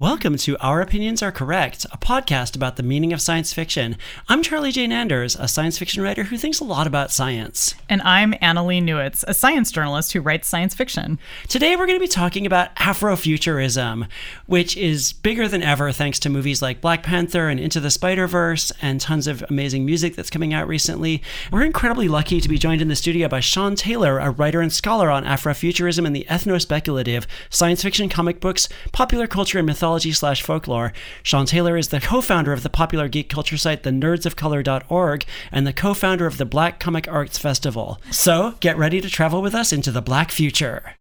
Welcome to Our Opinions Are Correct, a podcast about the meaning of science fiction. I'm Charlie Jane Anders, a science fiction writer who thinks a lot about science. And I'm Annalee Newitz, a science journalist who writes science fiction. Today we're going to be talking about Afrofuturism, which is bigger than ever thanks to movies like Black Panther and Into the Spider Verse and tons of amazing music that's coming out recently. We're incredibly lucky to be joined in the studio by Sean Taylor, a writer and scholar on Afrofuturism and the ethno speculative, science fiction, comic books, popular culture, and mythology mythology slash folklore. Sean Taylor is the co founder of the popular geek culture site, the thenerdsofcolor.org, and the co founder of the Black Comic Arts Festival. So get ready to travel with us into the Black future.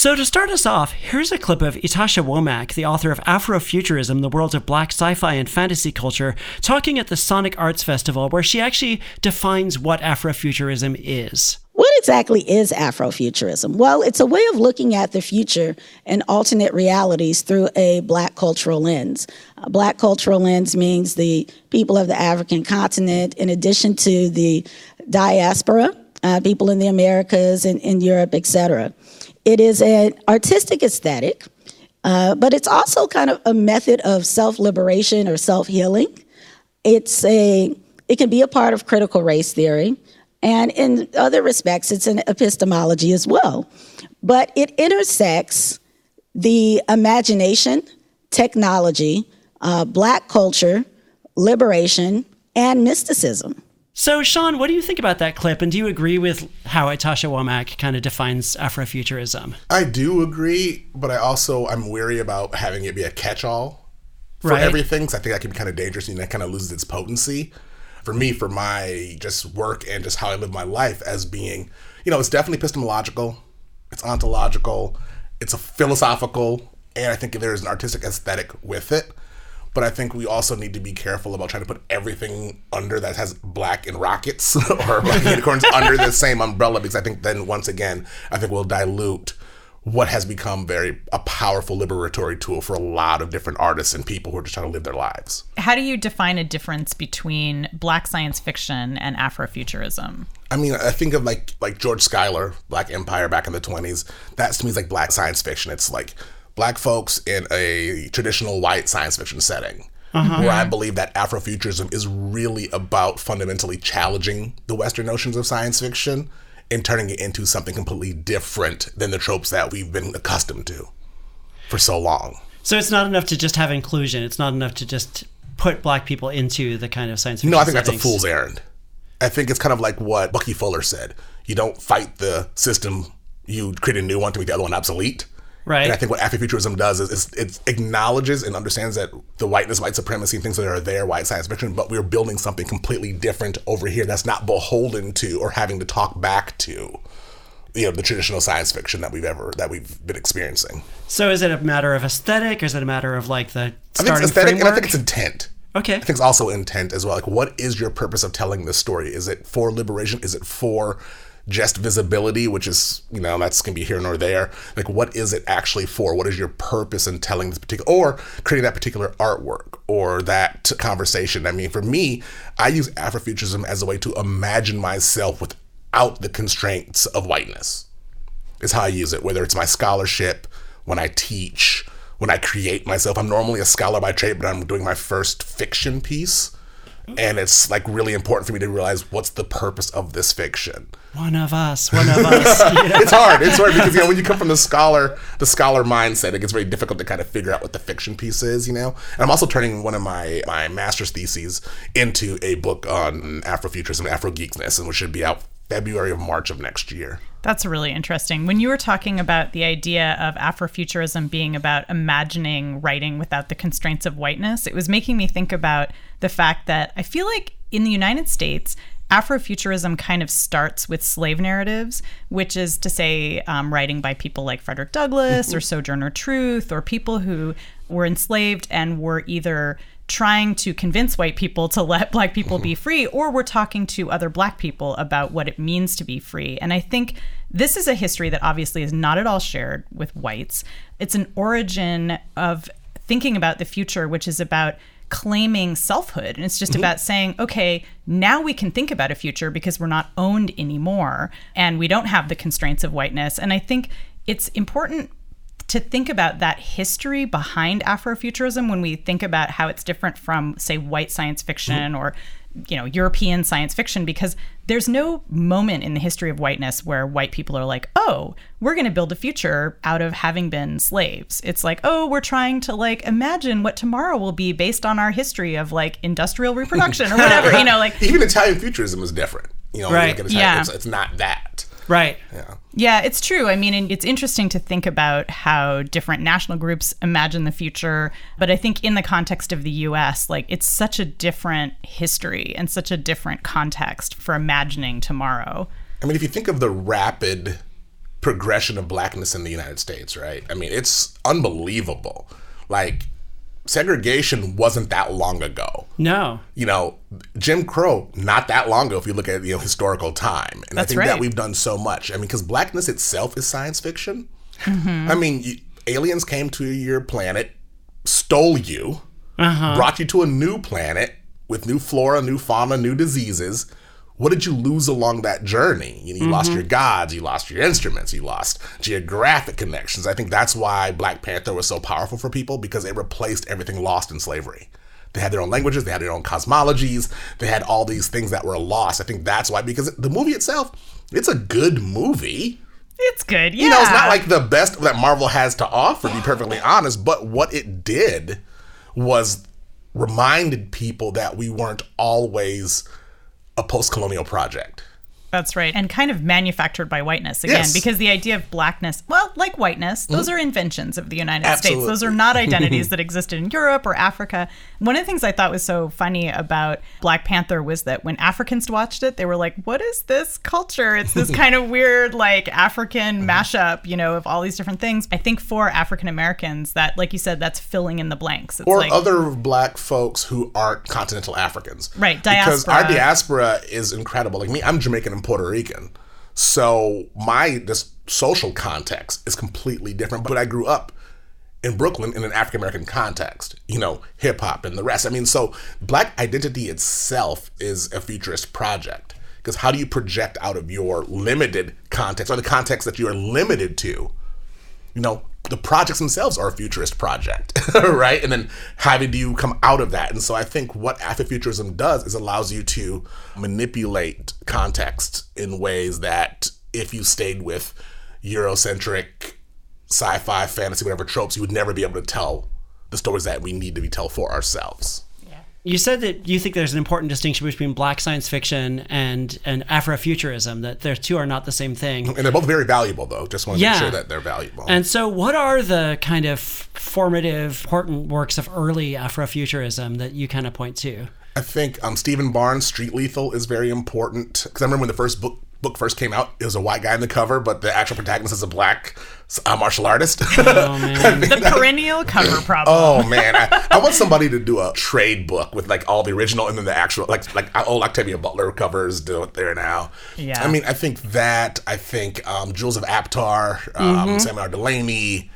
So, to start us off, here's a clip of Ytasha Womack, the author of Afrofuturism, the world of black sci fi and fantasy culture, talking at the Sonic Arts Festival, where she actually defines what Afrofuturism is. What exactly is Afrofuturism? Well, it's a way of looking at the future and alternate realities through a black cultural lens. A black cultural lens means the people of the African continent, in addition to the diaspora, uh, people in the Americas and in Europe, et cetera. It is an artistic aesthetic, uh, but it's also kind of a method of self liberation or self healing. It's a it can be a part of critical race theory, and in other respects, it's an epistemology as well. But it intersects the imagination, technology, uh, black culture, liberation, and mysticism. So, Sean, what do you think about that clip? And do you agree with how Ytasha Womack kind of defines Afrofuturism? I do agree, but I also I'm wary about having it be a catch-all for Right. everything. So I think that can be kind of dangerous, and that kind of loses its potency. For me, for my just work and just how I live my life as being, you know, it's definitely epistemological, it's ontological, it's a philosophical, and I think there's an artistic aesthetic with it. But I think we also need to be careful about trying to put everything under that has black and rockets or black unicorns under the same umbrella because I think then once again I think we'll dilute what has become very a powerful liberatory tool for a lot of different artists and people who are just trying to live their lives. How do you define a difference between black science fiction and Afrofuturism? I mean, I think of like like George Schuyler, Black Empire back in the twenties. That to me is like black science fiction. It's like black folks in a traditional white science fiction setting. Where I uh-huh. believe that Afrofuturism is really about fundamentally challenging the Western notions of science fiction and turning it into something completely different than the tropes that we've been accustomed to for so long. So, it's not enough to just have inclusion, it's not enough to just put black people into the kind of science fiction. No, I think that's a fool's errand. I think it's kind of like what Bucky Fuller said. You don't fight the system, you create a new one to make the other one obsolete. Right. And I think what Afrofuturism does is, is it acknowledges and understands that the whiteness, white supremacy, and things that are there, white science fiction, but we're building something completely different over here that's not beholden to or having to talk back to, you know, the traditional science fiction that we've ever that we've been experiencing. So, is it a matter of aesthetic or is it a matter of like the I think starting it's aesthetic, framework? and I think it's intent. okay. I think it's also intent as well. Like, what is your purpose of telling this story? Is it for liberation? Is it for just visibility, which is, you know, that's going to be here nor there? Like, what is it actually for? What is your purpose in telling this particular, or creating that particular artwork or that conversation? I mean, for me, I use Afrofuturism as a way to imagine myself without the constraints of whiteness, is how I use it, whether it's my scholarship, when I teach, when I create myself. I'm normally a scholar by trade, but I'm doing my first fiction piece. And it's like really important for me to realize what's the purpose of this fiction. One of us, one of us. Yeah. It's hard. It's hard because you know when you come from the scholar, the scholar mindset, it gets very difficult to kind of figure out what the fiction piece is. You know, and I'm also turning one of my my master's theses into a book on Afrofuturism, and Afrogeekness, and which should be out February of March of next year. That's really interesting. When you were talking about the idea of Afrofuturism being about imagining writing without the constraints of whiteness, it was making me think about the fact that I feel like in the United States, Afrofuturism kind of starts with slave narratives, which is to say, um, writing by people like Frederick Douglass or Sojourner Truth or people who were enslaved and were either trying to convince white people to let black people be free, or we're talking to other black people about what it means to be free. And I think this is a history that obviously is not at all shared with whites. It's an origin of thinking about the future, which is about claiming selfhood. And it's just Mm-hmm. about saying, okay, now we can think about a future because we're not owned anymore and we don't have the constraints of whiteness. And I think it's important to think about that history behind Afrofuturism when we think about how it's different from, say, white science fiction mm-hmm. or you know European science fiction because there's no moment in the history of whiteness where white people are like, "Oh, we're going to build a future out of having been slaves." It's like, "Oh, we're trying to like imagine what tomorrow will be based on our history of like industrial reproduction or whatever." you know, like Even Italian futurism is different. You know, Right. at Italian, Yeah. it's, it's not that. Right. Yeah, it's true. I mean, it's interesting to think about how different national groups imagine the future. But I think in the context of the US, like it's such a different history and such a different context for imagining tomorrow. I mean, if you think of the rapid progression of blackness in the United States, right? I mean, it's unbelievable. Like, segregation wasn't that long ago. No. You know, Jim Crow, not that long ago, if you look at you know historical time. And I That's think that we've done so much. I mean, because blackness itself is science fiction. Mm-hmm. I mean, you, aliens came to your planet, stole you, uh-huh. brought you to a new planet with new flora, new fauna, new diseases. What did you lose along that journey? You, know, you lost mm-hmm. your gods, you lost your instruments, you lost geographic connections. I think that's why Black Panther was so powerful for people because it replaced everything lost in slavery. They had their own languages, they had their own cosmologies, they had all these things that were lost. I think that's why, because the movie itself, it's a good movie. It's good. Yeah. You know, it's not like the best that Marvel has to offer, to be perfectly honest, but what it did was reminded people that we weren't always a post colonial project. That's right. And kind of manufactured by whiteness again, Yes. Mm-hmm. because the idea of blackness, well, like whiteness, those are inventions of the United States. Those are not identities that existed in Europe or Africa. One of the things I thought was so funny about Black Panther was that when Africans watched it, they were like, what is this culture? It's this kind of weird, like African Mm-hmm. mashup, you know, of all these different things. I think for African Americans, that, like you said, that's filling in the blanks. It's Or like, other black folks who aren't continental Africans. Right, Because our diaspora. diaspora is incredible. Like me, I'm Jamaican and Puerto Rican. So my this social context is completely different. But I grew up in Brooklyn in an African American context, you know, hip hop and the rest. I mean, so black identity itself is a futurist project. Because how do you project out of your limited context or the context that you are limited to? You know, the projects themselves are a futurist project, right? And then how do you come out of that? And so I think what Afrofuturism does is allows you to manipulate context in ways that if you stayed with Eurocentric sci-fi, fantasy, whatever tropes, you would never be able to tell the stories that we need to be tell for ourselves. You said that you think there's an important distinction between black science fiction and, and Afrofuturism, that the two are not the same thing. And they're both very valuable, though. Just want to Yeah. make sure that they're valuable. And so, what are the kind of formative, important works of early Afrofuturism that you kind of point to? I think um, Steven Barnes' Street Lethal is very important because I remember when the first book book first came out, it was a white guy in the cover, but the actual protagonist is a black uh, martial artist. Oh, man. the perennial cover problem. oh man, I, I want somebody to do a trade book with like all the original and then the actual like like old Octavia Butler covers do it there now. Yeah. I mean, I think that I think um, Jewels of Aptor, um, Samuel R. Delany.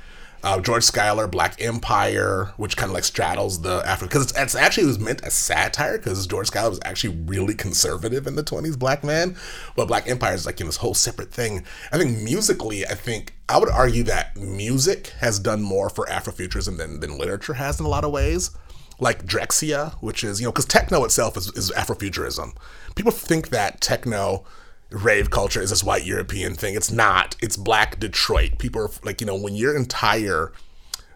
Uh, George Schuyler, Black Empire, which kind of like straddles the Africa, because it's, it's actually it was meant as satire, because George Schuyler was actually really conservative in the twenties, black man, but Black Empire is like in this whole separate thing. I think musically, I think I would argue that music has done more for Afrofuturism than than literature has in a lot of ways. Like Drexciya, which is you know because techno itself is, is Afrofuturism. People think that techno rave culture is this white European thing. It's not. It's black Detroit. People are like, you know, when your entire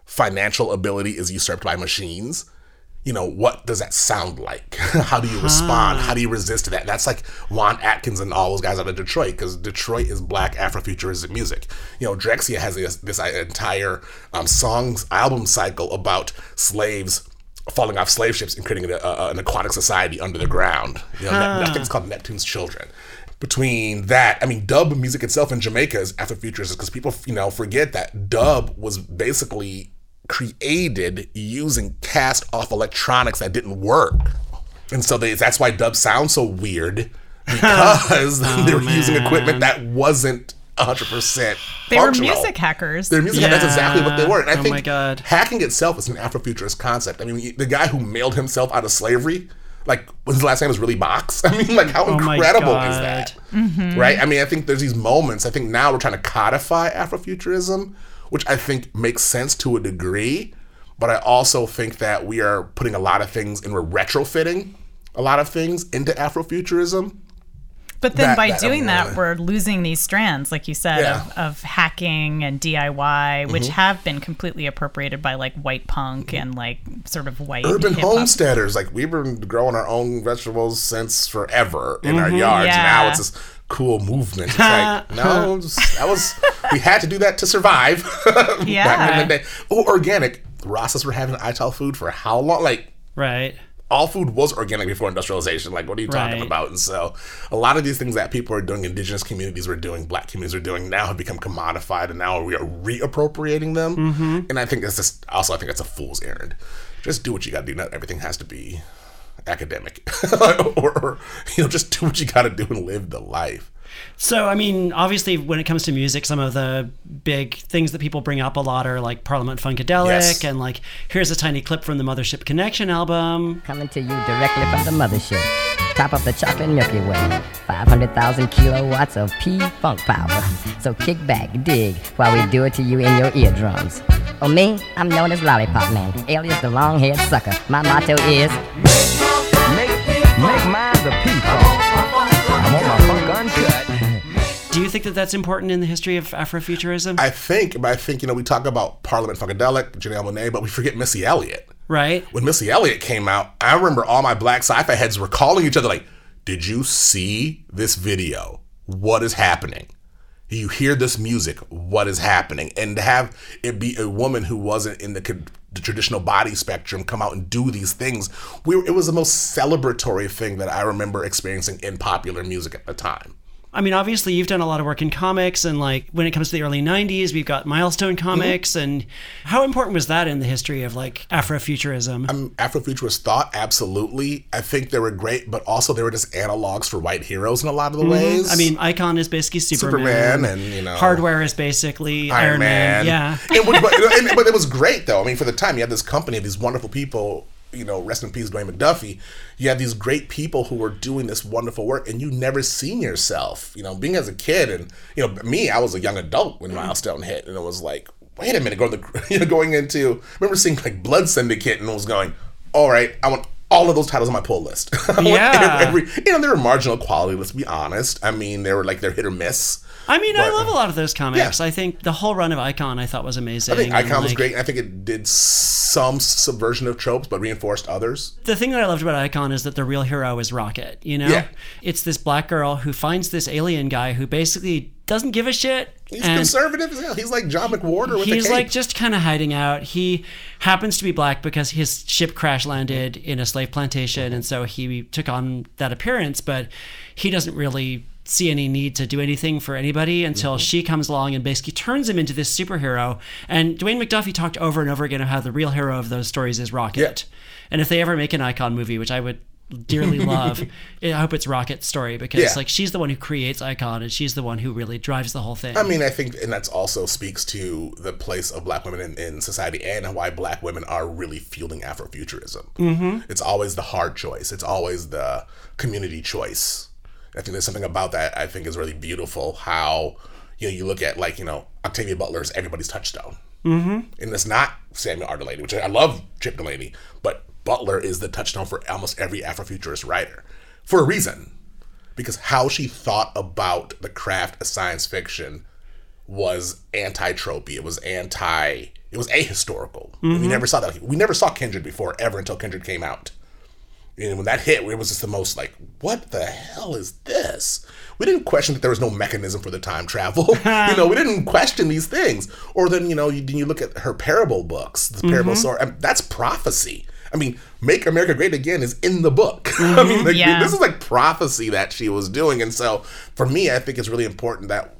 financial ability is usurped by machines, you know, what does that sound like? How do you respond? How do you resist that? That's like Juan Atkins and all those guys out of Detroit because Detroit is black Afrofuturistic music. You know, Drexciya has this, this entire um, songs album cycle about slaves falling off slave ships and creating a, a, an aquatic society under the ground. You know, I think it's called Neptune's Children. Between that, I mean, dub music itself in Jamaica is Afrofuturist because people, you know, forget that dub was basically created using cast off electronics that didn't work. And so they, that's why dub sounds so weird because they were using equipment that wasn't 100% They were music hackers. They're music. That's exactly what they were. And I Oh think my God. hacking itself is an Afrofuturist concept. I mean, the guy who mailed himself out of slavery, like his last name was really Box. I mean, like how Oh incredible is that? Mm-hmm. Right? I mean, I think there's these moments. I think now we're trying to codify Afrofuturism, which I think makes sense to a degree. But I also think that we are putting a lot of things and we're retrofitting a lot of things into Afrofuturism. But then That- by that doing that, we're losing these strands, like you said, Yeah. Mm-hmm. of, of hacking and DIY, which have been completely appropriated by like white punk and like sort of white urban hip-hop. homesteaders. Like we've been growing our own vegetables since forever in our yards. Yeah. Now it's this cool movement. It's like no, that was we had to do that to survive. back Yeah. in the day. Oh, organic. The Rastas were having ital food for how long? Like Right. All food was organic before industrialization. Like, what are you talking Right. about? And so, a lot of these things that people are doing, indigenous communities were doing, black communities are doing, now have become commodified, and now we are reappropriating them. Mm-hmm. And I think that's just also, I think that's a fool's errand. Just do what you got to do. Not everything has to be academic, or, or you know, just do what you got to do and live the life. So, I mean, obviously, when it comes to music, some of the big things that people bring up a lot are like Parliament Funkadelic, Yes. and like here's a tiny clip from the Mothership Connection album. Coming to you directly from the mothership. Top of the chocolate Milky Way. 500,000 kilowatts of P-Funk power. So kick back, dig, while we do it to you in your eardrums. Oh, me? I'm known as Lollipop Man, alias the long-haired sucker. My motto is... Make, make mine the people. Do you think that that's important in the history of Afrofuturism? I think, but I think, you know, we talk about Parliament Funkadelic, Janelle Monae, but we forget Missy Elliott. right? when Missy Elliott came out, I remember all my black sci-fi heads were calling each other like, "Did you see this video? What is happening? You hear this music? What is happening?" And to have it be a woman who wasn't in the, the traditional body spectrum come out and do these things, we were, it was the most celebratory thing that I remember experiencing in popular music at the time. I mean, obviously, you've done a lot of work in comics, and like when it comes to the early '90s, we've got Milestone Comics, and how important was that in the history of like Afrofuturism? Um, Afrofuturist thought, absolutely. I think they were great, but also they were just analogs for white heroes in a lot of the ways. I mean, Icon is basically Superman, Superman and, you know, Hardware is basically Iron, Iron Man. Yeah, It was, but, and- but it was great though. I mean, for the time, you had this company of these wonderful people. You know, rest in peace, Dwayne McDuffie. You had these great people who were doing this wonderful work, and you never seen yourself. You know, being as a kid, and you know, me, I was a young adult when mm-hmm. Milestone hit, and it was like, wait a minute, going the, you know, going into. I remember seeing like Blood Syndicate, and it was going, all right, I want all of those titles on my pull list. Yeah. every, you know, they were marginal quality. Let's be honest. I mean, they were like they're hit or miss. I mean, I love a lot of those comics. Yeah. I think the whole run of Icon I thought was amazing. I think and, Icon was like, great. I think it did some subversion of tropes, but reinforced others. The thing that I loved about Icon is that the real hero is Rocket. You know, Yeah. it's this black girl who finds this alien guy who basically doesn't give a shit. He's and conservative as hell. He's like John McWhorter with He's like just kind of hiding out. He happens to be black because his ship crash landed in a slave plantation, and so he took on that appearance. But he doesn't really see any need to do anything for anybody until Mm-hmm. she comes along and basically turns him into this superhero. And Dwayne McDuffie talked over and over again of how the real hero of those stories is Rocket. And if they ever make an Icon movie, which I would dearly love, I hope it's Rocket's story because Yeah. like she's the one who creates Icon and she's the one who really drives the whole thing. I mean, I think, and that's also speaks to the place of black women in, in society and why black women are really fueling Afrofuturism. Mm-hmm. It's always the hard choice. It's always the community choice. I think there's something about that I think is really beautiful. How you know you look at like you know Octavia Butler's Everybody's Touchstone, mm-hmm. and it's not Samuel R. Delany, which I love Chip Delany, but Butler is the touchstone for almost every Afrofuturist writer for a reason because how she thought about the craft of science fiction was anti-tropey. It was anti. It was ahistorical. We never saw that. We never saw Kindred before ever until Kindred came out. And when that hit, it was just the most like, what the hell is this? We didn't question that there was no mechanism for the time travel. you know, we didn't question these things. Or then, you know, you, you look at her parable books, the mm-hmm. parable story. I mean, that's prophecy. I mean, Make America Great Again is in the book. I mm-hmm. mean, like, Yeah. this is like prophecy that she was doing. And so for me, I think it's really important that,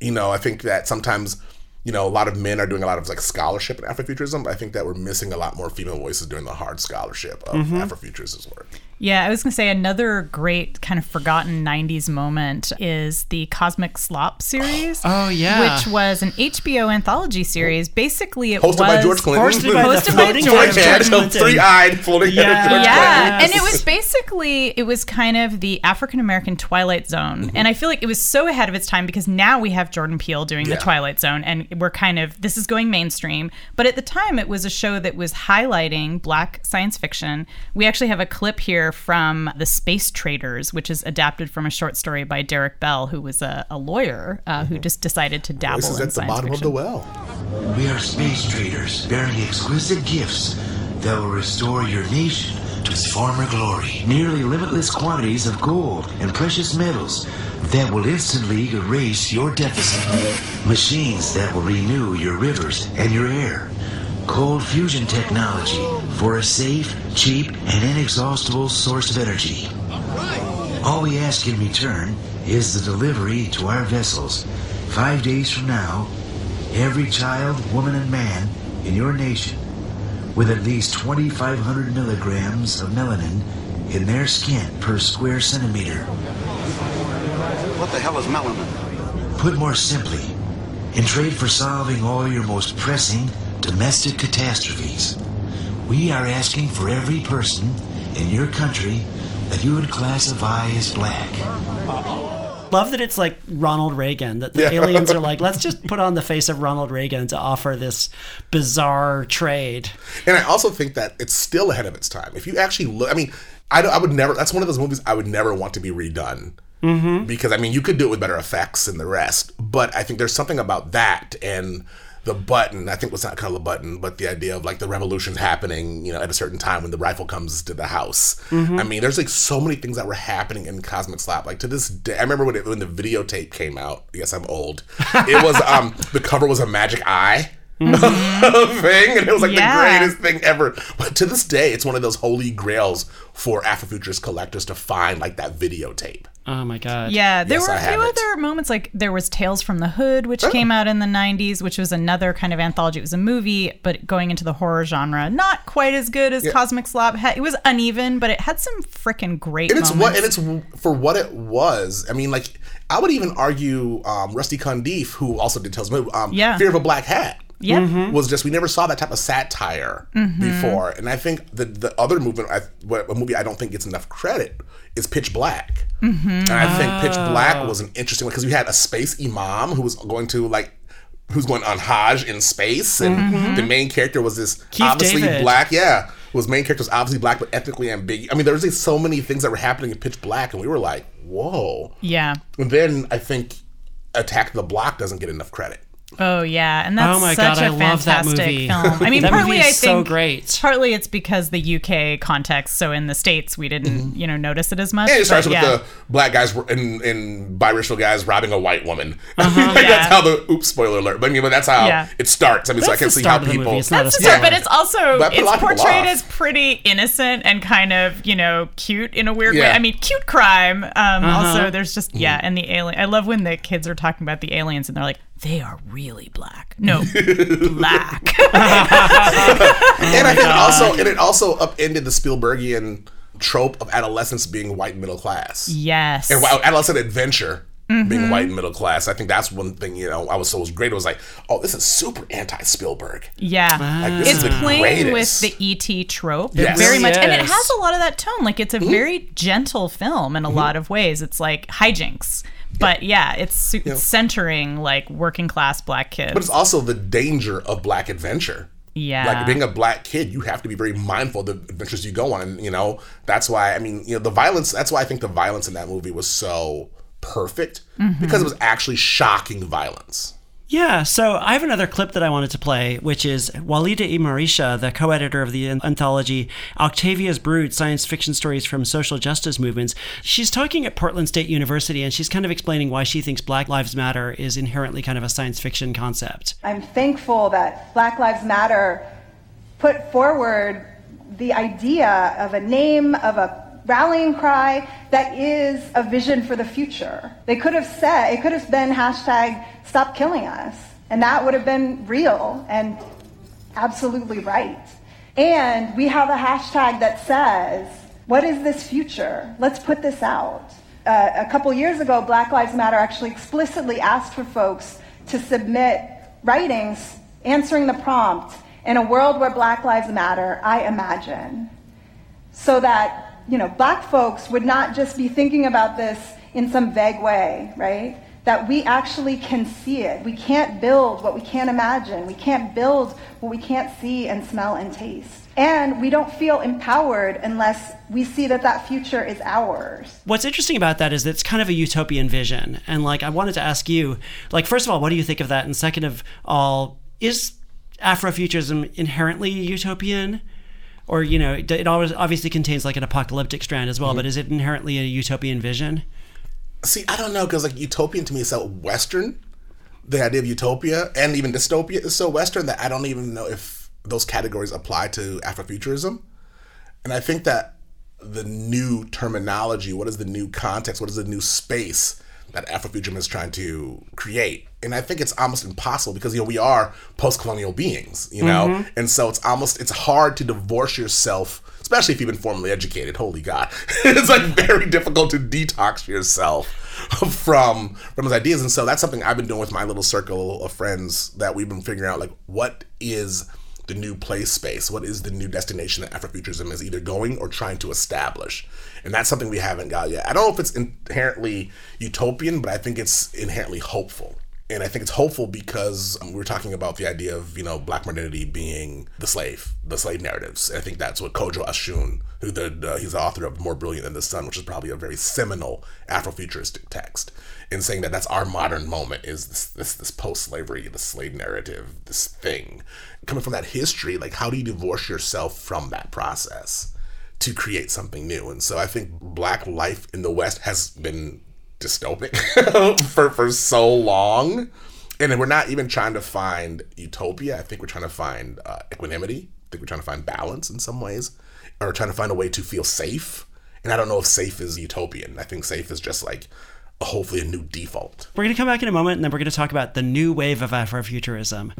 you know, I think that sometimes you know, a lot of men are doing a lot of like scholarship in Afrofuturism, but I think that we're missing a lot more female voices doing the hard scholarship of mm-hmm. Afrofuturism's work. Yeah, I was going to say another great kind of forgotten 90s moment is the Cosmic Slop series. Oh, yeah. Which was an HBO anthology series. Basically, it Hosted was by George Clinton. Hosted by Hosted by floating George head of Floating head, George Clinton. three-eyed floating head of George yeah, Yes. and it was basically it was kind of the African American Twilight Zone, mm-hmm. and I feel like it was so ahead of its time because now we have Jordan Peele doing Yeah. the Twilight Zone, and we're kind of this is going mainstream. But at the time, it was a show that was highlighting Black science fiction. We actually have a clip here from the Space Traders, which is adapted from a short story by Derrick Bell, who was a, a lawyer uh, who just decided to dabble Voices in at the science bottom fiction. of the well. We are space traders bearing exquisite gifts that will restore your nation to its former glory. Nearly limitless quantities of gold and precious metals that will instantly erase your deficit. Machines that will renew your rivers and your air. Cold fusion technology for a safe, cheap, and inexhaustible source of energy. All we ask in return is the delivery to our vessels. Five days from now, every child, woman, and man in your nation with at least 2,500 milligrams of melanin in their skin per square centimeter. What the hell is melanin? Put more simply, in trade for solving all your most pressing domestic catastrophes, we are asking for every person in your country that you would classify as black. Love that it's like Ronald Reagan, that the Yeah. aliens are like, let's just put on the face of Ronald Reagan to offer this bizarre trade. And I also think that it's still ahead of its time. If you actually look, I mean, I, I would never, that's one of those movies I would never want to be redone. Mm-hmm. Because, I mean, you could do it with better effects and the rest. But I think there's something about that and the button, I think was not called a button, but the idea of like the revolution's happening, you know, at a certain time when the rifle comes to the house. I mean, there's like so many things that were happening in Cosmic Slop. Like to this day, I remember when, it, when the videotape came out. Yes, I'm old. It was, um, the cover was a magic eye. thing, and it was like Yeah. the greatest thing ever. But to this day, it's one of those holy grails for Afrofuturist collectors to find like that videotape. Oh my God. Yeah, there Yes, were I a few have it. other moments like there was Tales from the Hood, which Oh. came out in the 90s, which was another kind of anthology. It was a movie, but going into the horror genre, not quite as good as Cosmic Slop. Ha- It was uneven, but it had some freaking great And it's what moments. and it's for what it was. I mean, like I would even argue um, Rusty Cundiff, who also did Tales from the Hood, um, Yeah. Fear of a Black Hat. Yeah. Mm-hmm. was just we never saw that type of satire mm-hmm. before, and I think the the other movement, I, what- a movie I don't think gets enough credit is Pitch Black, mm-hmm. and I think Pitch oh. Black Oh. was an interesting one because we had a space imam who was going to like. Who's going on Hajj in space, and mm-hmm. the main character was this Keith obviously David. black, yeah. Was main character was obviously black, but ethnically ambiguous. I mean, there was like so many things that were happening in Pitch Black, and we were like, "Whoa!" Yeah. And then I think Attack the Block doesn't get enough credit. Oh yeah, and that's Oh my such God, a I love that fantastic movie. film. I mean, That partly movie is I so think great. partly it's because the UK context. So in the states, we didn't you know notice it as much. And Mm-hmm. it starts but with yeah. the black guys and, and biracial guys robbing a white woman. Uh-huh. that's Yeah. how the oops spoiler alert. But I mean, but that's how Yeah. it starts. I mean, so I can see how people. movie. It's That's the spoiler. start, but it's also But I put a it's lot of people portrayed as pretty innocent and kind of you know cute in a weird way. I mean, cute crime. Um, Uh-huh. Also, there's just yeah, Mm-hmm. and the alien. I love when the kids are talking about the aliens and they're like, they are really black. No, black. and I think also, and it also upended the Spielbergian trope of adolescence being white middle class. yes. and wow, adolescent adventure Mm-hmm. being white and middle class. I think that's one thing you know I was so was great. It was like, oh, this is super anti Spielberg. Yeah. Like this it's is playing greatest. with the ET trope Yes. very Really much, and it has a lot of that tone. Like it's a Mm-hmm. very gentle film in a lot of ways. It's like hijinks, but yeah, it's su- centering like working class black kids. but it's also the danger of black adventure. yeah, Like being a black kid, you have to be very mindful of the adventures you go on, and you know that's why. I mean, you know, the violence. That's why I think the violence in that movie was so perfect Mm-hmm. because it was actually shocking violence. Yeah, so I have another clip that I wanted to play, which is Walidah Imarisha, the co-editor of the anthology Octavia's Brood: Science Fiction Stories from Social Justice Movements. She's talking at Portland State University, and she's kind of explaining why she thinks Black Lives Matter is inherently kind of a science fiction concept. I'm thankful that Black Lives Matter put forward the idea of a name, of a rallying cry that is a vision for the future. They could have said, it could have been hashtag stop killing us. And that would have been real and absolutely right. And we have a hashtag that says, What is this future? Let's put this out. Uh, a couple years ago, Black Lives Matter actually explicitly asked for folks to submit writings answering the prompt in a world where Black Lives Matter, I imagine. So that, you know, black folks would not just be thinking about this in some vague way, right? That we actually can see it. We can't build what we can't imagine. We can't build what we can't see and smell and taste. And we don't feel empowered unless we see that that future is ours. What's interesting about that is that it's kind of a utopian vision. And like, I wanted to ask you, like, first of all, what do you think of that? And second of all, is Afrofuturism inherently utopian? Or, you know, it always obviously contains like an apocalyptic strand as well, mm-hmm. but is it inherently a utopian vision? See, I don't know, because like utopian to me is so Western. The idea of utopia and even dystopia is so Western that I don't even know if those categories apply to Afrofuturism. And I think that the new terminology, what is the new context, what is the new space that Afrofuturism is trying to create. And I think it's almost impossible because you know we are post-colonial beings, you know, mm-hmm. and so it's almost it's hard to divorce yourself, especially if you've been formally educated. Holy God, it's like very difficult to detox yourself from from those ideas. And so that's something I've been doing with my little circle of friends that we've been figuring out, like what is the new place space? What is the new destination that Afrofuturism is either going or trying to establish? And that's something we haven't got yet. I don't know if it's inherently utopian, but I think it's inherently hopeful. And I think it's hopeful because um, we're talking about the idea of, you know, black modernity being the slave, the slave narratives. And I think that's what Kodwo Eshun, who the, he's the author of More Brilliant Than the Sun, which is probably a very seminal Afrofuturistic text in saying that that's our modern moment is this this, this post-slavery the slave narrative this thing coming from that history like how do you divorce yourself from that process to create something new. And so i think black life in the west has been dystopic for for so long. And we're not even trying to find utopia. I think we're trying to find uh, equanimity. I think we're trying to find balance in some ways or trying to find a way to feel safe. And i don't know if safe is utopian. I think safe is just like hopefully a new default. We're going to come back in a moment and then we're going to talk about the new wave of Afrofuturism.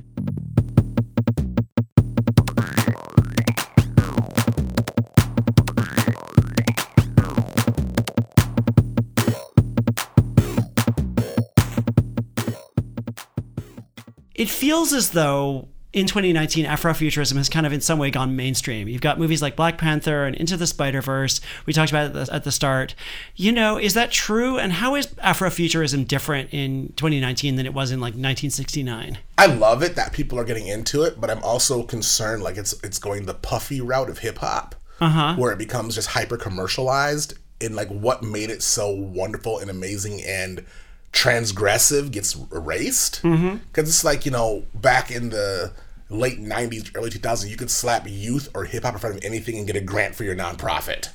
It feels as though in 2019, Afrofuturism has kind of in some way gone mainstream. You've got movies like Black Panther and Into the Spider Verse. We talked about it at the start. You know, is that true? And how is Afrofuturism different in 2019 than it was in like 1969? I love it that people are getting into it, but I'm also concerned like it's it's going the puffy route of hip hop, uh-huh. where it becomes just hyper commercialized. And like what made it so wonderful and amazing and transgressive gets erased. Because mm-hmm. it's like you know back in the late 90s early 2000s you could slap youth or hip-hop in front of anything and get a grant for your nonprofit.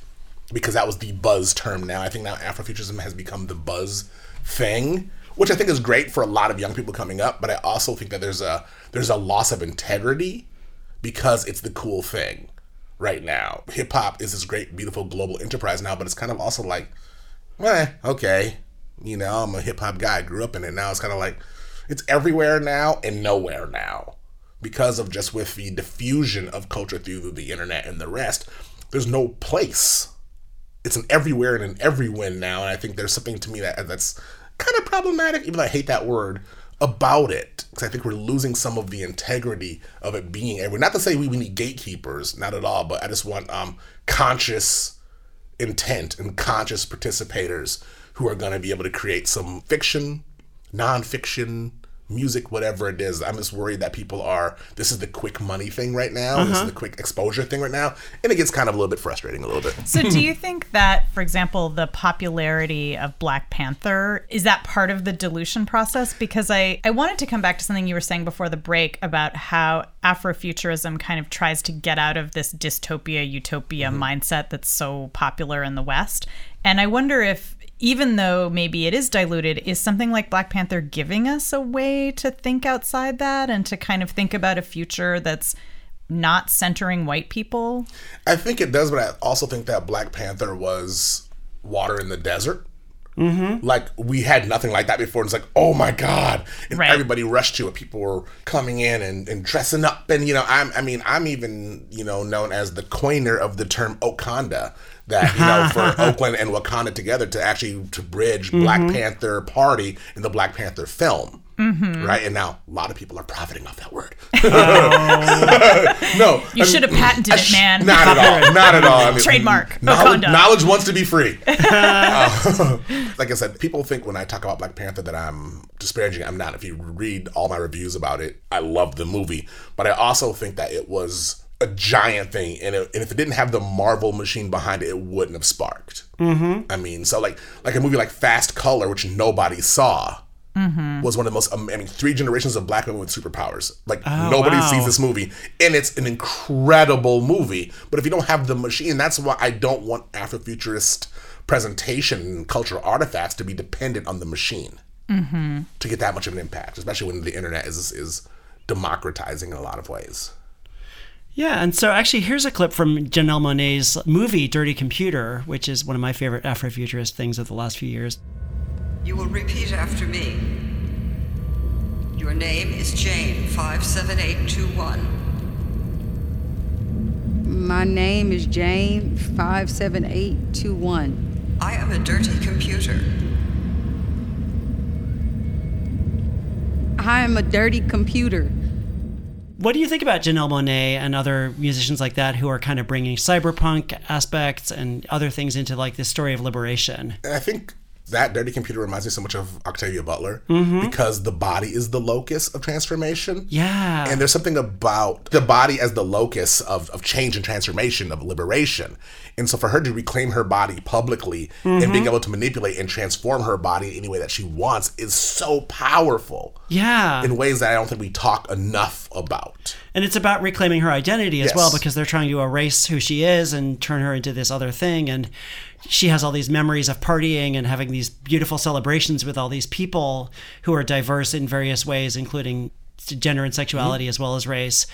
Because that was the buzz term now. I think now afrofuturism has become the buzz thing which i think is great for a lot of young people coming up but i also think that there's a there's a loss of integrity because it's the cool thing right now. Hip-hop is this great beautiful global enterprise now but it's kind of also like eh, okay you know, I'm a hip hop guy. I grew up in it. Now it's kind of like it's everywhere now and nowhere now because of just with the diffusion of culture through the internet and the rest. There's no place. It's an everywhere and an everywhen now, and I think there's something to me that that's kind of problematic. Even though I hate that word about it because I think we're losing some of the integrity of it being everywhere. Not to say we, we need gatekeepers, not at all, but I just want um, conscious intent and conscious participators who are going to be able to create some fiction, nonfiction, music, whatever it is. I'm just worried that people are. This is the quick money thing right now. Uh-huh. This is uh-huh. the quick exposure thing right now, and it gets kind of a little bit frustrating a little bit. So, do you think that, for example, the popularity of Black Panther is that part of the dilution process? Because I I wanted to come back to something you were saying before the break about how Afrofuturism kind of tries to get out of this dystopia utopia mm-hmm. mindset that's so popular in the West. And I wonder if even though maybe it is diluted, is something like Black Panther giving us a way to think outside that and to kind of think about a future that's not centering white people? I think it does, but I also think that Black Panther was water in the desert. Mm-hmm. Like we had nothing like that before. And it's like, oh my god! And Right. everybody rushed to it. People were coming in and, and dressing up. And you know, I'm I mean, I'm even you know known as the coiner of the term Oakanda. That you know, for Oakland and Wakanda together to actually to bridge Black Panther Party and the Black Panther film. Right, and now a lot of people are profiting off that word. no, You I should have mean, patented it, man. Not at all. Not at all. I mean, Trademark. Knowledge, Wakanda. knowledge wants to be free. Uh, like I said, people think when I talk about Black Panther that I'm disparaging. I'm not. If you read all my reviews about it, I love the movie, but I also think that it was a giant thing, and, it, and if it didn't have the Marvel machine behind it, it wouldn't have sparked. Mm-hmm. I mean, so like like a movie like Fast Color, which nobody saw. Was one of the most. um, I mean, three generations of black women with superpowers. Like nobody wow. sees this movie, and it's an incredible movie. But if you don't have the machine, that's why I don't want Afrofuturist presentation and cultural artifacts to be dependent on the machine to get that much of an impact, especially when the internet is is democratizing in a lot of ways. Yeah, and so actually, here's a clip from Janelle Monae's movie Dirty Computer, which is one of my favorite Afrofuturist things of the last few years. You will repeat after me. Your name is Jane 57821. My name is Jane 57821. I am a dirty computer. I am a dirty computer. What do you think about Janelle Monae and other musicians like that who are kind of bringing cyberpunk aspects and other things into like this story of liberation? I think that Dirty Computer reminds me so much of Octavia Butler Mm-hmm. because the body is the locus of transformation. Yeah. And there's something about the body as the locus of, of change and transformation, of liberation. And so for her to reclaim her body publicly and Mm-hmm. being able to manipulate and transform her body in any way that she wants is so powerful yeah. in ways that I don't think we talk enough about. And it's about reclaiming her identity as Yes. well because they're trying to erase who she is and turn her into this other thing. And she has all these memories of partying and having these beautiful celebrations with all these people who are diverse in various ways, including gender and sexuality mm-hmm. as well as race.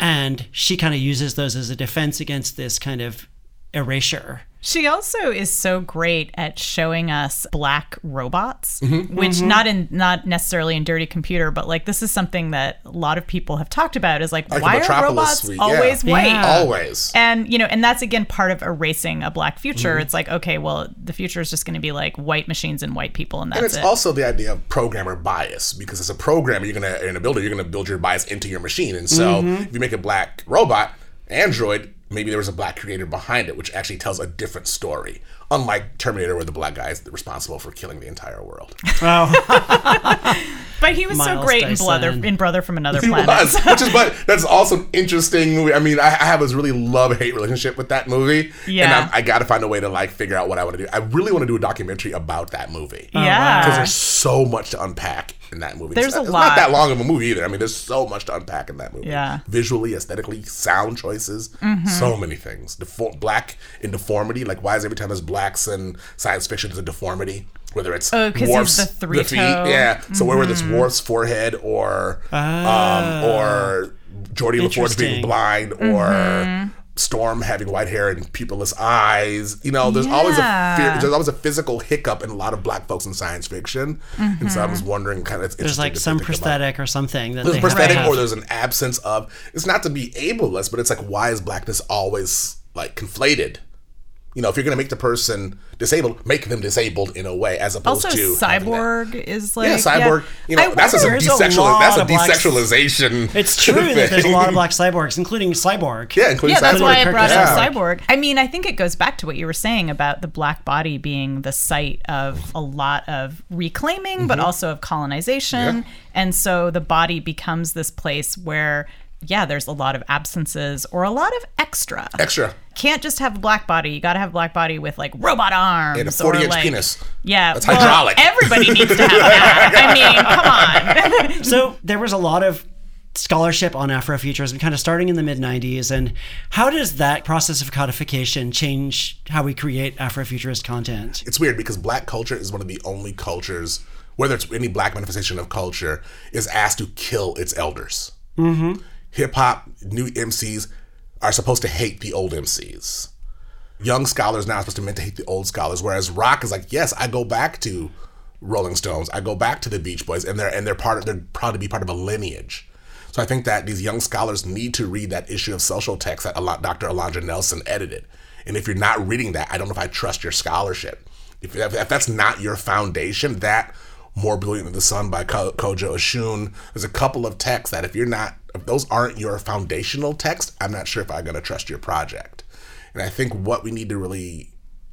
And she kind of uses those as a defense against this kind of erasure. She also is so great at showing us black robots, Mm-hmm. which not in not necessarily in Dirty Computer, but like this is something that a lot of people have talked about. Is like, Like why are robots suite, yeah. always white? Yeah. Always. And you know, and that's again part of erasing a black future. Mm-hmm. It's like, okay, well, the future is just going to be like white machines and white people, and that's And it's it. also the idea of programmer bias because as a programmer, you're gonna in a builder, you're gonna build your bias into your machine. And so Mm-hmm. if you make a black robot, Android, maybe there was a black creator behind it, which actually tells a different story. Unlike Terminator, where the black guy is responsible for killing the entire world. Oh. but he was so Miles great in Brother in Brother from Another He Planet. was, which is but that's also an interesting movie. I mean, I, I have this really love hate relationship with that movie, and Yeah. I'm, I got to find a way to like figure out what I want to do. I really want to do a documentary about that movie. yeah, because there's so much to unpack in that movie. There's it's, a it's lot. not that long of a movie either. I mean, there's so much to unpack in that movie. Yeah. visually, aesthetically, sound choices, Mm-hmm. so many things. Defo- black in deformity, like why is every time there's blacks in science fiction is a deformity? Whether it's Oh, 'cause he's Worf's the three feet, toe. Mm-hmm. yeah. So whether it's Worf's forehead or um, or Geordi La Forge being blind or Mm-hmm. Storm having white hair and pupilless eyes. You know, there's always a fear, there's always a physical hiccup in a lot of black folks in science fiction. And so I was wondering kind of it's There's like some think about. prosthetic or something that There's they a have to prosthetic have. or there's an absence of it's not to be ableist, but it's like why is blackness always like conflated? You know, if you're gonna make the person disabled, make them disabled in a way as opposed also to having cyborg is like Yeah, cyborg. You know, I that's a wonder- There's a desexual. lot That's a of blacks- desexualization. It's true that there's a lot of black cyborgs, including Cyborg. Yeah, including yeah, that's why I brought Yeah. up cyborg. I mean, I think it goes back to what you were saying about the black body being the site of a lot of reclaiming, but also of colonization, Mm-hmm. Yeah. and so the body becomes this place where. Yeah, there's a lot of absences or a lot of extra. Extra. Can't just have a black body. You got to have a black body with like robot arms And a 40 inch like penis. Yeah, That's well, hydraulic. Everybody needs to have that. I mean, come on. So there was a lot of scholarship on Afrofuturism kind of starting in the mid 90s. And how does that process of codification change how we create Afrofuturist content? it's weird because black culture is one of the only cultures, whether it's any black manifestation of culture, is asked to kill its elders. Mm-hmm. Hip hop, new MCs are supposed to hate the old MCs. young scholars now are supposed to meant to hate the old scholars, whereas rock is like, yes, I go back to Rolling Stones, I go back to the Beach Boys, and they're and they're part of they're proud to be part of a lineage. So I think that these young scholars need to read that issue of social text that Dr. Alondra Nelson edited. And if you're not reading that, I don't know if I trust your scholarship. If, if, that's not your foundation, that More Brilliant Than the Sun by Ko- Kodwo Eshun, there's a couple of texts that if you're not, if those aren't your foundational text, I'm not sure if I'm going to trust your project. And I think what we need to really,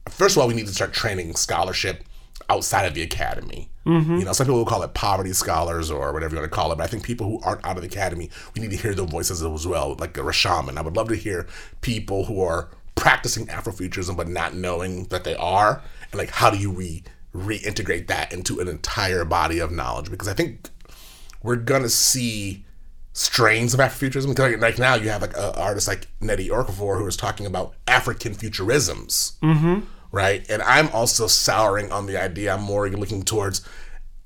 first of all, we need to start training scholarship outside of the academy. Mhm. You know, some people will call it poverty scholars or whatever you want to call it, but I think people who aren't out of the academy, we need to hear their voices as well, like a Rashaman. I would love to hear people who are practicing Afrofuturism but not knowing that they are, and like how do you re reintegrate that into an entire body of knowledge? Because I think we're gonna see strains of Afrofuturism. Because like, like now you have like an artist like Nnedi Okorafor who is talking about African futurisms Mm-hmm. right? And I'm also souring on the idea. I'm more looking towards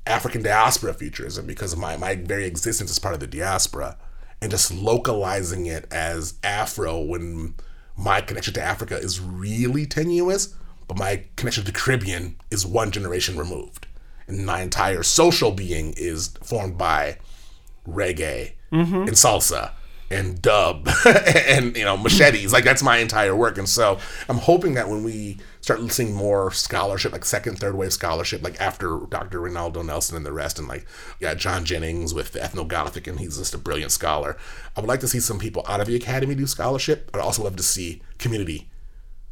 African diaspora futurism because of my, my very existence as part of the diaspora and just localizing it as Afro when my connection to Africa is really tenuous, but my connection to the Caribbean is one generation removed. And my entire social being is formed by reggae Mhm. and salsa and dub and you know machetes. Like that's my entire work. And so i'm hoping that when we start seeing more scholarship like second third wave scholarship like after dr alondra nelson and the rest and like yeah john jennings with the ethnogothic and he's just a brilliant scholar. I would like to see some people out of the academy do scholarship but i also love to see community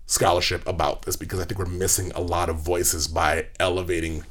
scholarship about this because i think we're missing a lot of voices by elevating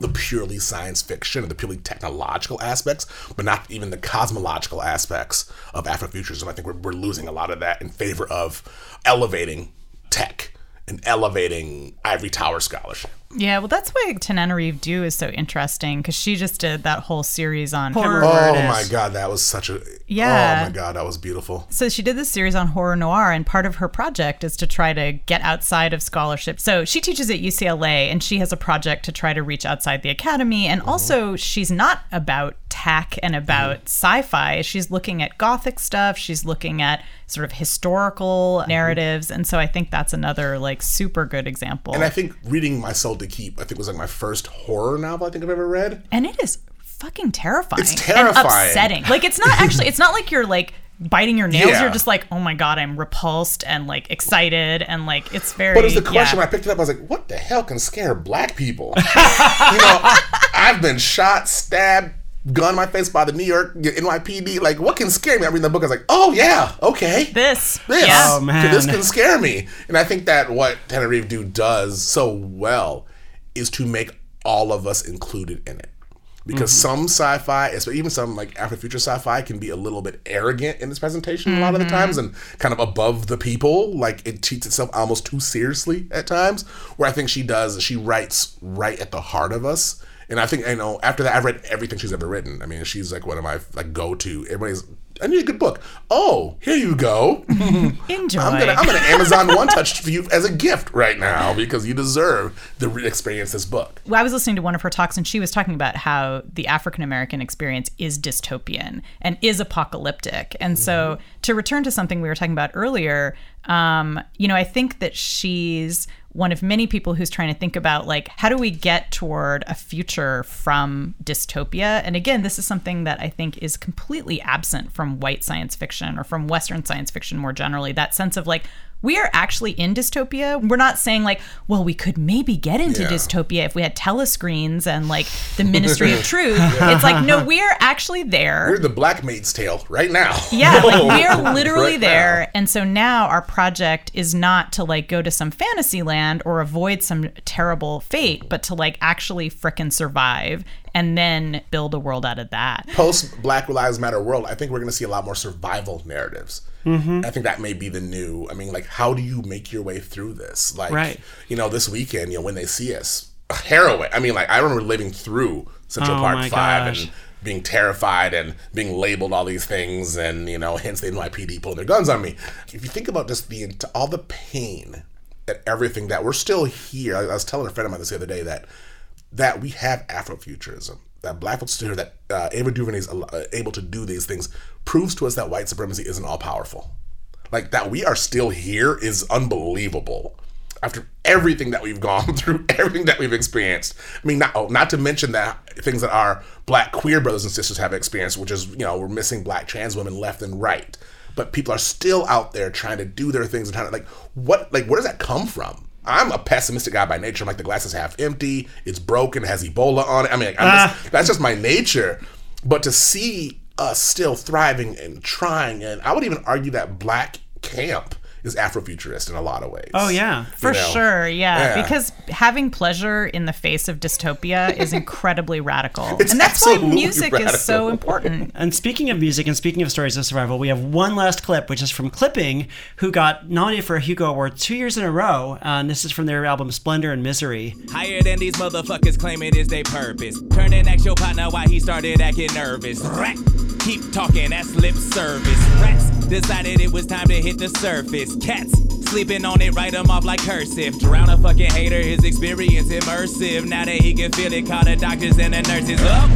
the purely science fiction and the purely technological aspects, but not even the cosmological aspects of Afrofuturism. I think we're, we're losing a lot of that in favor of elevating tech and elevating ivory tower scholarship. Yeah, well, that's why Tananarive Due is so interesting because she just did that whole series on horror. oh my god, that was such a oh, Yeah. Oh my god, that was beautiful. So she did this series on horror noir, and part of her project is to try to get outside of scholarship. So she teaches at UCLA, and she has a project to try to reach outside the academy. And mm-hmm. also, she's not about tech and about mm-hmm. sci-fi. She's looking at gothic stuff. She's looking at sort of historical mm-hmm. narratives, and so I think that's another like super good example. And I think reading My Soul to Keep, I think was like my first horror novel I think I've ever read. and it is fucking terrifying. It's terrifying. And upsetting. Like it's not actually. It's not like you're like biting your nails. Yeah. You're just like, oh my god, I'm repulsed and like excited and like it's very. But it was the question yeah. when I picked it up. I was like, "What the hell can scare black people?" you know, I've been shot, stabbed, gun in my face by the New York NYPD. Like, what can scare me? I read the book. I was like, "Oh yeah, okay, this, this, Yeah. Oh, man. this can scare me." And I think that what Tananarive Due does so well is to make all of us included in it. Because some sci-fi, especially even some like Afrofuture sci-fi, can be a little bit arrogant in its presentation a lot of the Mhm. times, and kind of above the people. Like it treats itself almost too seriously at times. Where I think she does, she writes right at the heart of us. And I think I know after that, I've read everything she's ever written. I mean, she's like one of my like go-to. Everybody's, I need a good book. Oh, here you go. Enjoy. I'm gonna I'm gonna Amazon One Touch for you as a gift right now because you deserve the re- experience this book. Well, I was listening to one of her talks, and she was talking about how the African American experience is dystopian and is apocalyptic. And so, to return to something we were talking about earlier, um, you know, I think that she's one of many people who's trying to think about like how do we get toward a future from dystopia? And again this is something that i think is completely absent from white science fiction or from western science fiction more generally that sense of like we are actually in dystopia we're not saying like well we could maybe get into Yeah. dystopia if we had telescreens and like the ministry of truth it's like no we are actually there We're the Black Maid's Tale right now. yeah, like we are literally Right now. there. And so now our project is not to like go to some fantasy land or avoid some terrible fate, but to like actually frickin' survive and then build a world out of that. Post Black Lives Matter world, I think we're going to see a lot more survival narratives. Mhm. I think that may be the new. I mean, like, how do you make your way through this? Like, Right. you know, this weekend, you know, when they see us, heroin. I mean, like, I remember living through Central Oh Park Five gosh. and being terrified and being labeled all these things, and you know, hence the NYPD pulling their guns on me. If you think about just the all the pain at everything that we're still here. I, I was telling a friend of mine this the other day that that we have Afrofuturism, that black folks still here, that uh, Ava DuVernay is uh, able to do these things, proves to us that white supremacy isn't all powerful. like that we are still here is unbelievable. After everything that we've gone through, everything that we've experienced. I mean, not oh, not to mention that things that our black queer brothers and sisters have experienced, which is you know we're missing black trans women left and right. But people are still out there trying to do their things and trying to like what like where does that come from? I'm a pessimistic guy by nature. I'm like the glass is half empty. It's broken. Has Ebola on it. I mean, like, I'm Ah. just, that's just my nature. But to see us still thriving and trying, and I would even argue that black camp is Afrofuturist in a lot of ways. Oh yeah. For know? sure, yeah. Yeah. Because having pleasure in the face of dystopia is incredibly radical. It's and that's why absolutely music is so important. And speaking of music and speaking of stories of survival, we have one last clip, which is from Clipping, who got nominated for a Hugo Award two years in a row. Uh, and this is from their album Splendor and Misery. Higher than these motherfuckers claiming is their purpose. Turn and ask your partner why he started acting nervous. Rat. Keep talking, that's lip service. Rats decided it was time to hit the surface. Cats sleeping on it, write them off like cursive. Drown a fucking hater, his experience immersive. Now that he can feel it, call the doctors and the nurses up.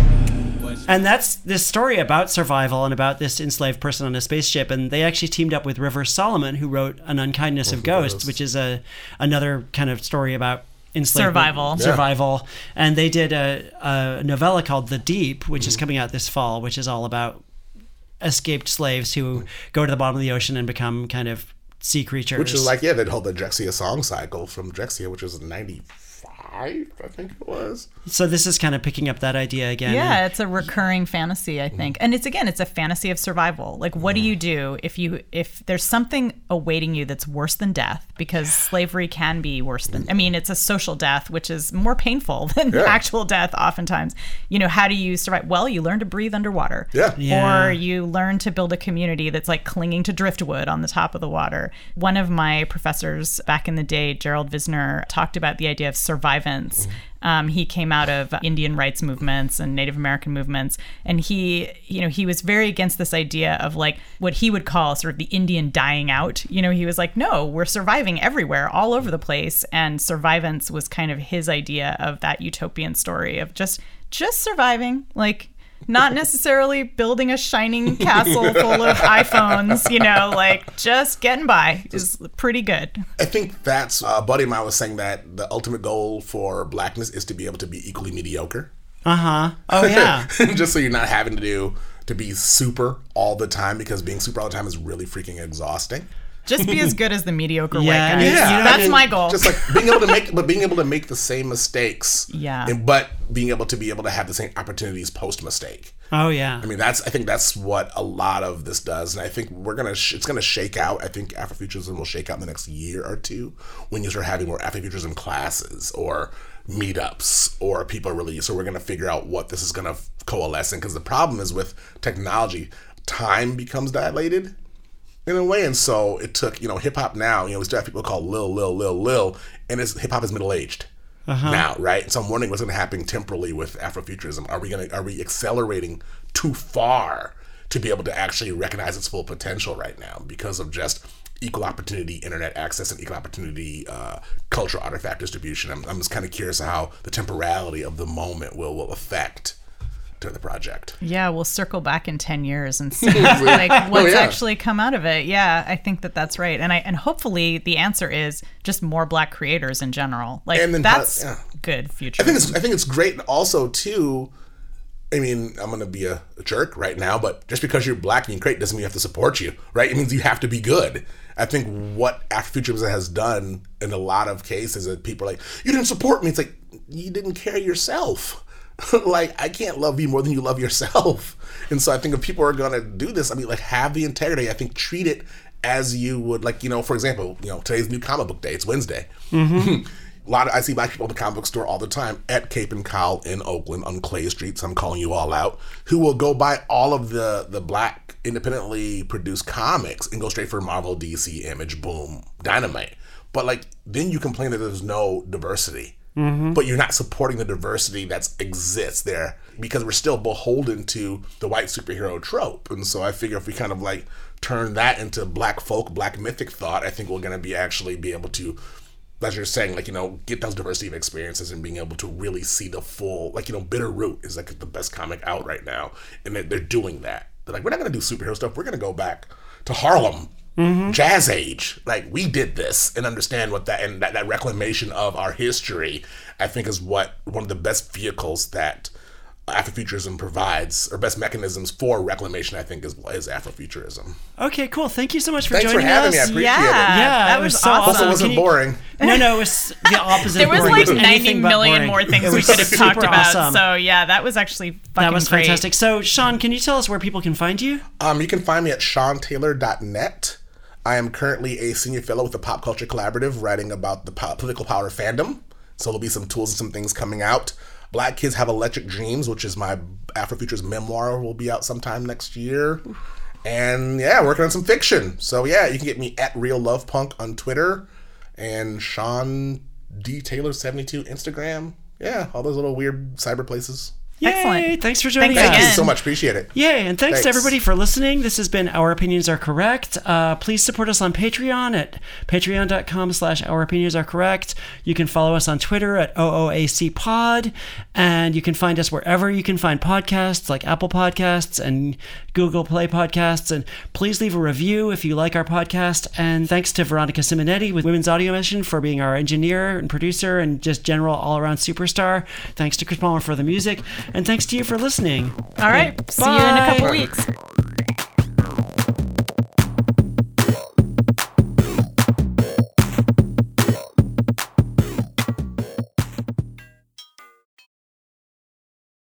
And that's this story about survival and about this enslaved person on a spaceship. And they actually teamed up with Rivers Solomon, who wrote An Unkindness of Ghosts, which is a another kind of story about enslavement, Survival. Yeah. survival. And they did a, a novella called The Deep, which is Mm-hmm. coming out this fall, which is all about escaped slaves who go to the bottom of the ocean and become kind of sea creatures. Which is like, yeah, that whole the Drexciya song cycle from Drexciya, which was 95, I think it was. so this is kind of picking up that idea again. Yeah, it's a recurring fantasy, I think. And it's again, it's a fantasy of survival. Like what do you do if you if there's something awaiting you that's worse than death because slavery can be worse than I mean, it's a social death which is more painful than Yeah. actual death oftentimes. You know, how do you survive? Well, you learn to breathe underwater. Yeah. Yeah. Or you learn to build a community that's like clinging to driftwood on the top of the water. One of my professors back in the day, Gerald Vizenor, talked about the idea of Um, he came out of Indian rights movements and Native American movements, and he, you know, he was very against this idea of like what he would call sort of the Indian dying out. You know, he was like, no, we're surviving everywhere, all over the place, and survivance was kind of his idea of that utopian story of just just surviving, like not necessarily building a shining castle full of iPhones, you know, like just getting by is pretty good. I think that's uh, a buddy of mine was saying that the ultimate goal for blackness is to be able to be equally mediocre. Uh huh. Oh yeah. Just so you're not having to do to be super all the time because being super all the time is really freaking exhausting. Just be as good as the mediocre Yeah, white guys. Yeah. That's And my goal. Just like being able to make, but being able to make the same mistakes. Yeah. and- but being able to be able to have the same opportunities post mistake. Oh yeah. I mean, that's I think that's what a lot of this does, and I think we're gonna sh- it's gonna shake out. I think Afrofuturism will shake out in the next year or two when you start having more Afrofuturism classes or meetups or people are really. So we're gonna figure out what this is gonna coalesce in because the problem is with technology, time becomes dilated in a way, and so it took you know hip hop now. You know, we still have people called Lil Lil Lil Lil, and it's hip hop is middle aged Uh-huh. now, right? So I'm wondering what's going to happen temporally with Afrofuturism. Are we going to are we accelerating too far to be able to actually recognize its full potential right now because of just equal opportunity internet access and equal opportunity uh, cultural artifact distribution? I'm, I'm just kind of curious how the temporality of the moment will will affect to the project. Yeah, we'll circle back in 10 years and see like oh, what's Oh, yeah. actually come out of it. Yeah, I think that that's right. And I and hopefully the answer is just more black creators in general. Like And then that's how- yeah. good future. I think it's I think it's great also too. I mean, I'm gonna be a, a jerk right now, but just because you're black and you create doesn't mean you have to support you, right? It means you have to be good. I think what After Afrofuturism has done in a lot of cases that people are like, you didn't support me. It's like you didn't care yourself. like I can't love you more than you love yourself. And so I think if people are gonna do this, I mean, like have the integrity. I think treat it as you would, like you know, for example, you know, today's new comic book day. It's Wednesday. Mhm. A lot of I see black people at the comic book store all the time at Cape and Cowl in Oakland on Clay Street. So I'm calling you all out. Who will go buy all of the the black independently produced comics and go straight for Marvel, DC, Image, Boom, Dynamite. But like then you complain that there's no diversity. Mhm. But you're not supporting the diversity that exists there because we're still beholden to the white superhero trope. And so I figure if we kind of like turn that into black folk, black mythic thought, I think we're going to be actually be able to as you're saying, like, you know, get those diversity of experiences and being able to really see the full, like, you know, Bitter Root is like the best comic out right now. And they're, they're doing that. They're like, we're not going to do superhero stuff. We're going to go back to Harlem jazz age. Like we did this and understand what that and that, that reclamation of our history, I think, is what one of the best vehicles that Afrofuturism provides, or best mechanisms for reclamation. I think is is Afrofuturism. Okay, cool. Thank you so much for Thanks for joining having us. me. I appreciate Yeah. it. Yeah, That was was so awesome. awesome. Also, wasn't you- boring. No, no, it was the opposite. There was boring. like It was 90 anything but million boring. more things we could have talked super about. awesome. So yeah, that was actually fucking that was great. fantastic. So, Sean, can you tell us where people can find you? Um, you can find me at SeanTaylor.net. I am currently a senior fellow with the Pop Culture Collaborative, writing about the po- political power fandom. So there'll be some tools and some things coming out. Black Kids Have Electric Dreams, which is my Afrofutures memoir, will be out sometime next year. And yeah, working on some fiction. So yeah, you can get me at Real Love Punk on Twitter and Sean D Taylor seventy two Instagram. Yeah, all those little weird cyber places. Yay, Excellent. Thanks for joining Thanks us. Thank you so much. Appreciate it. Yay, and thanks, to everybody for listening. This has been Our Opinions Are Correct. Uh, please support us on Patreon at patreon.com slash Our Opinions Are Correct. You can follow us on Twitter at OOAC Pod, and you can find us wherever you can find podcasts like Apple Podcasts and Google Play Podcasts. And please leave a review if you like our podcast. And thanks to Veronica Simonetti with Women's Audio Mission for being our engineer and producer and just general all around superstar. Thanks to Chris Palmer for the music. And thanks to you for listening. All right. See you in a couple weeks.